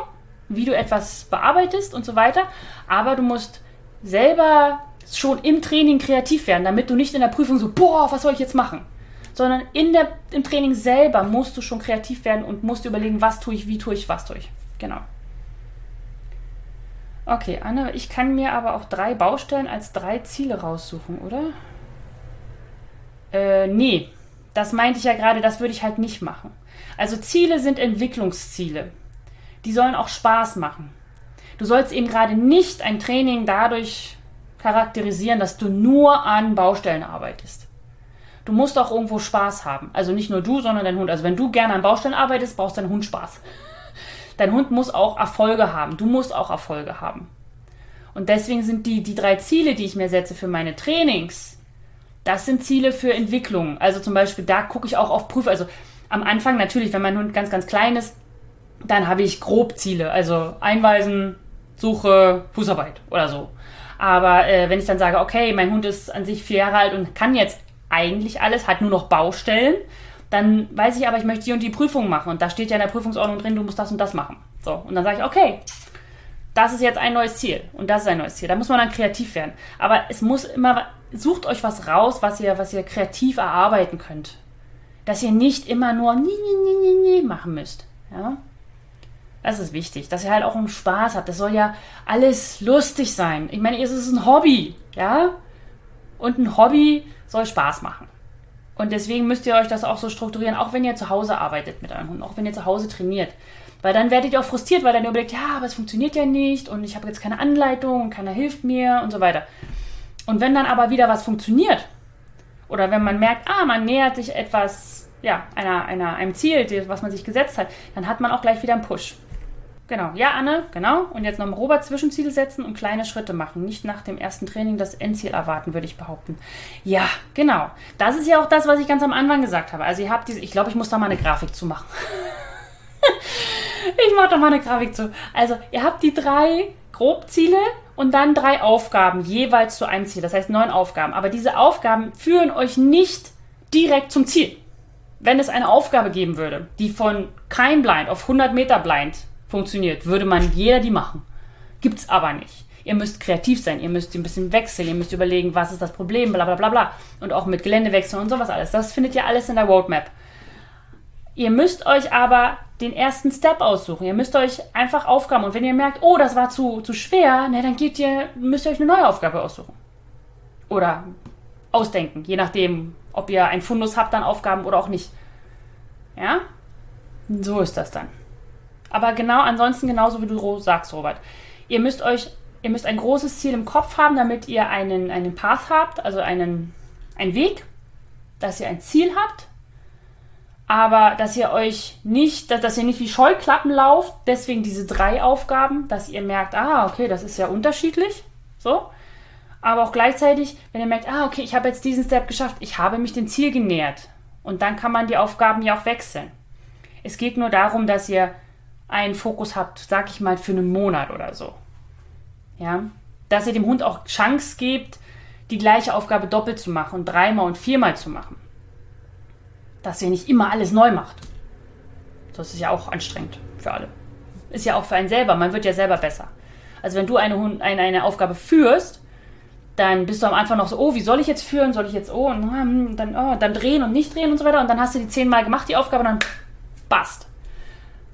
S1: wie du etwas bearbeitest und so weiter, aber du musst selber schon im Training kreativ werden, damit du nicht in der Prüfung so, boah, was soll ich jetzt machen? Sondern in der, im Training selber musst du schon kreativ werden und musst überlegen, was tue ich, wie tue ich, was tue ich. Genau. Okay, Anne, ich kann mir aber auch drei Baustellen als drei Ziele raussuchen, oder? Äh, nee. Das meinte ich ja gerade, das würde ich halt nicht machen. Also Ziele sind Entwicklungsziele. Die sollen auch Spaß machen. Du sollst eben gerade nicht ein Training dadurch charakterisieren, dass du nur an Baustellen arbeitest. Du musst auch irgendwo Spaß haben. Also nicht nur du, sondern dein Hund. Also wenn du gerne an Baustellen arbeitest, brauchst dein Hund Spaß. *laughs* Dein Hund muss auch Erfolge haben. Du musst auch Erfolge haben. Und deswegen sind die, die drei Ziele, die ich mir setze für meine Trainings, das sind Ziele für Entwicklung. Also zum Beispiel, da gucke ich auch auf Prüf. Also am Anfang natürlich, wenn mein Hund ganz, ganz klein ist, dann habe ich grob Ziele. Also Einweisen, Suche, Fußarbeit oder so. Aber äh, wenn ich dann sage, okay, mein Hund ist an sich vier Jahre alt und kann jetzt eigentlich alles, hat nur noch Baustellen, dann weiß ich aber, ich möchte die und die Prüfung machen. Und da steht ja in der Prüfungsordnung drin, du musst das und das machen. So, und dann sage ich, okay, das ist jetzt ein neues Ziel und das ist ein neues Ziel. Da muss man dann kreativ werden. Aber es muss immer, sucht euch was raus, was ihr, was ihr kreativ erarbeiten könnt. Dass ihr nicht immer nur nie, nie, nie, nie machen müsst. Ja? Das ist wichtig, dass ihr halt auch einen Spaß habt. Das soll ja alles lustig sein. Ich meine, es ist ein Hobby, ja? Und ein Hobby soll Spaß machen. Und deswegen müsst ihr euch das auch so strukturieren, auch wenn ihr zu Hause arbeitet mit eurem Hund, auch wenn ihr zu Hause trainiert. Weil dann werdet ihr auch frustriert, weil dann ihr überlegt, ja, aber es funktioniert ja nicht und ich habe jetzt keine Anleitung und keiner hilft mir und so weiter. Und wenn dann aber wieder was funktioniert, oder wenn man merkt, ah, man nähert sich etwas, ja, einer, einer, einem Ziel, was man sich gesetzt hat, dann hat man auch gleich wieder einen Push. Genau. Ja, Anne, genau. Und jetzt noch Robert Zwischenziele setzen und kleine Schritte machen. Nicht nach dem ersten Training das Endziel erwarten, würde ich behaupten. Ja, genau. Das ist ja auch das, was ich ganz am Anfang gesagt habe. Also ihr habt diese, ich glaube, ich muss da mal eine Grafik zu machen. *laughs* ich mache da mal eine Grafik zu. Also ihr habt die drei Grobziele und dann drei Aufgaben jeweils zu einem Ziel. Das heißt neun Aufgaben. Aber diese Aufgaben führen euch nicht direkt zum Ziel. Wenn es eine Aufgabe geben würde, die von kein Blind auf 100 Meter Blind funktioniert, würde man jeder die machen. Gibt's aber nicht. Ihr müsst kreativ sein, ihr müsst ein bisschen wechseln, ihr müsst überlegen, was ist das Problem, bla bla bla bla. Und auch mit Geländewechseln und sowas alles. Das findet ihr alles in der Roadmap. Ihr müsst euch aber den ersten Step aussuchen. Ihr müsst euch einfach Aufgaben und wenn ihr merkt, oh, das war zu, zu schwer, ne, dann geht ihr, müsst ihr euch eine neue Aufgabe aussuchen. Oder ausdenken, je nachdem, ob ihr ein Fundus habt an Aufgaben oder auch nicht. Ja? So ist das dann. Aber genau, ansonsten genauso wie du sagst, Robert. Ihr müsst euch, ihr müsst ein großes Ziel im Kopf haben, damit ihr einen, einen Path habt, also einen, einen Weg, dass ihr ein Ziel habt. aber dass ihr euch nicht, dass ihr nicht wie Scheuklappen lauft, deswegen diese drei Aufgaben, dass ihr merkt, ah, okay, das ist ja unterschiedlich, so. Aber auch gleichzeitig, wenn ihr merkt, ah, okay, ich habe jetzt diesen Step geschafft, ich habe mich dem Ziel genähert. Und dann kann man die Aufgaben ja auch wechseln. Es geht nur darum, dass ihr einen Fokus habt, sag ich mal, für einen Monat oder so. Ja, dass ihr dem Hund auch Chance gebt, die gleiche Aufgabe doppelt zu machen und dreimal und viermal zu machen. Dass ihr nicht immer alles neu macht. Das ist ja auch anstrengend für alle. Ist ja auch für einen selber. Man wird ja selber besser. Also wenn du eine, eine, eine Aufgabe führst, dann bist du am Anfang noch so, oh, wie soll ich jetzt führen? Soll ich jetzt, oh, und dann, oh, dann drehen und nicht drehen und so weiter. Und dann hast du die zehnmal gemacht, die Aufgabe, und dann passt.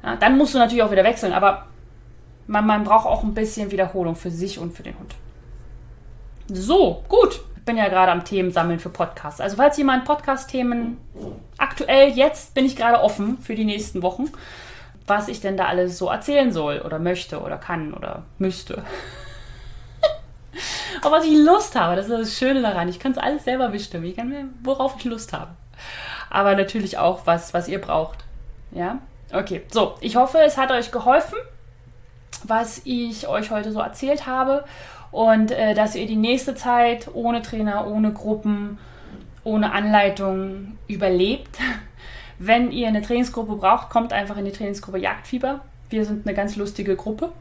S1: Ja, dann musst du natürlich auch wieder wechseln, aber man, man braucht auch ein bisschen Wiederholung für sich und für den Hund. So, gut. Ich bin ja gerade am Themen sammeln für Podcasts. Also falls jemand Podcast-Themen aktuell jetzt bin ich gerade offen für die nächsten Wochen, was ich denn da alles so erzählen soll oder möchte oder kann oder müsste. *laughs* Auf was ich Lust habe, das ist das Schöne daran. Ich kann es alles selber bestimmen. Ich kann mir, worauf ich Lust habe. Aber natürlich auch was, was ihr braucht. Ja? Okay, so. Ich hoffe, es hat euch geholfen, was ich euch heute so erzählt habe und äh, dass ihr die nächste Zeit ohne Trainer, ohne Gruppen, ohne Anleitung überlebt. *laughs* Wenn ihr eine Trainingsgruppe braucht, kommt einfach in die Trainingsgruppe Jagdfieber. Wir sind eine ganz lustige Gruppe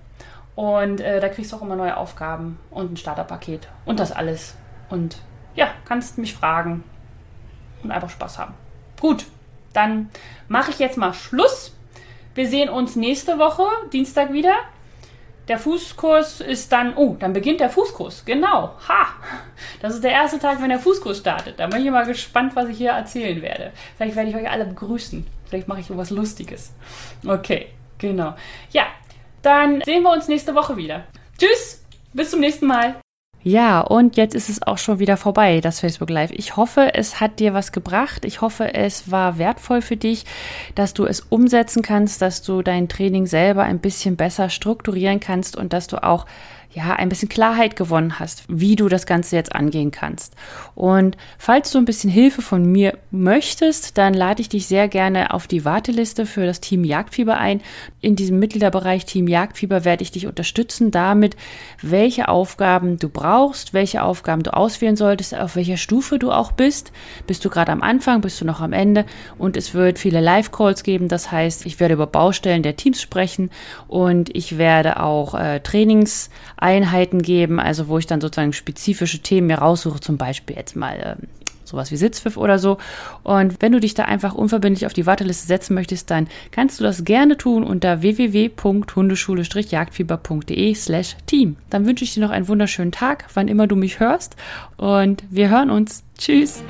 S1: und äh, da kriegst du auch immer neue Aufgaben und ein Starterpaket und das alles. Und ja, kannst mich fragen und einfach Spaß haben. Gut, dann mache ich jetzt mal Schluss. Wir sehen uns nächste Woche, Dienstag wieder. Der Fußkurs ist dann, oh, dann beginnt der Fußkurs. Genau. Ha! Das ist der erste Tag, wenn der Fußkurs startet. Da bin ich mal gespannt, was ich hier erzählen werde. Vielleicht werde ich euch alle begrüßen. Vielleicht mache ich irgendwas Lustiges. Okay, genau. Ja, dann sehen wir uns nächste Woche wieder. Tschüss, bis zum nächsten Mal.
S2: Ja, und jetzt ist es auch schon wieder vorbei, das Facebook Live. Ich hoffe, es hat dir was gebracht. Ich hoffe, es war wertvoll für dich, dass du es umsetzen kannst, dass du dein Training selber ein bisschen besser strukturieren kannst und dass du auch ja, ein bisschen Klarheit gewonnen hast, wie du das Ganze jetzt angehen kannst. Und falls du ein bisschen Hilfe von mir möchtest, dann lade ich dich sehr gerne auf die Warteliste für das Team Jagdfieber ein. In diesem Mitgliederbereich Team Jagdfieber werde ich dich unterstützen damit, welche Aufgaben du brauchst, welche Aufgaben du auswählen solltest, auf welcher Stufe du auch bist. Bist du gerade am Anfang, bist du noch am Ende und es wird viele Live-Calls geben. Das heißt, ich werde über Baustellen der Teams sprechen und ich werde auch äh, Trainings Einheiten geben, also wo ich dann sozusagen spezifische Themen mir raussuche, zum Beispiel jetzt mal ähm, sowas wie Sitzpfiff oder so. Und wenn du dich da einfach unverbindlich auf die Warteliste setzen möchtest, dann kannst du das gerne tun unter www.hundeschule-jagdfieber.de slash team. Dann wünsche ich dir noch einen wunderschönen Tag, wann immer du mich hörst und wir hören uns. Tschüss!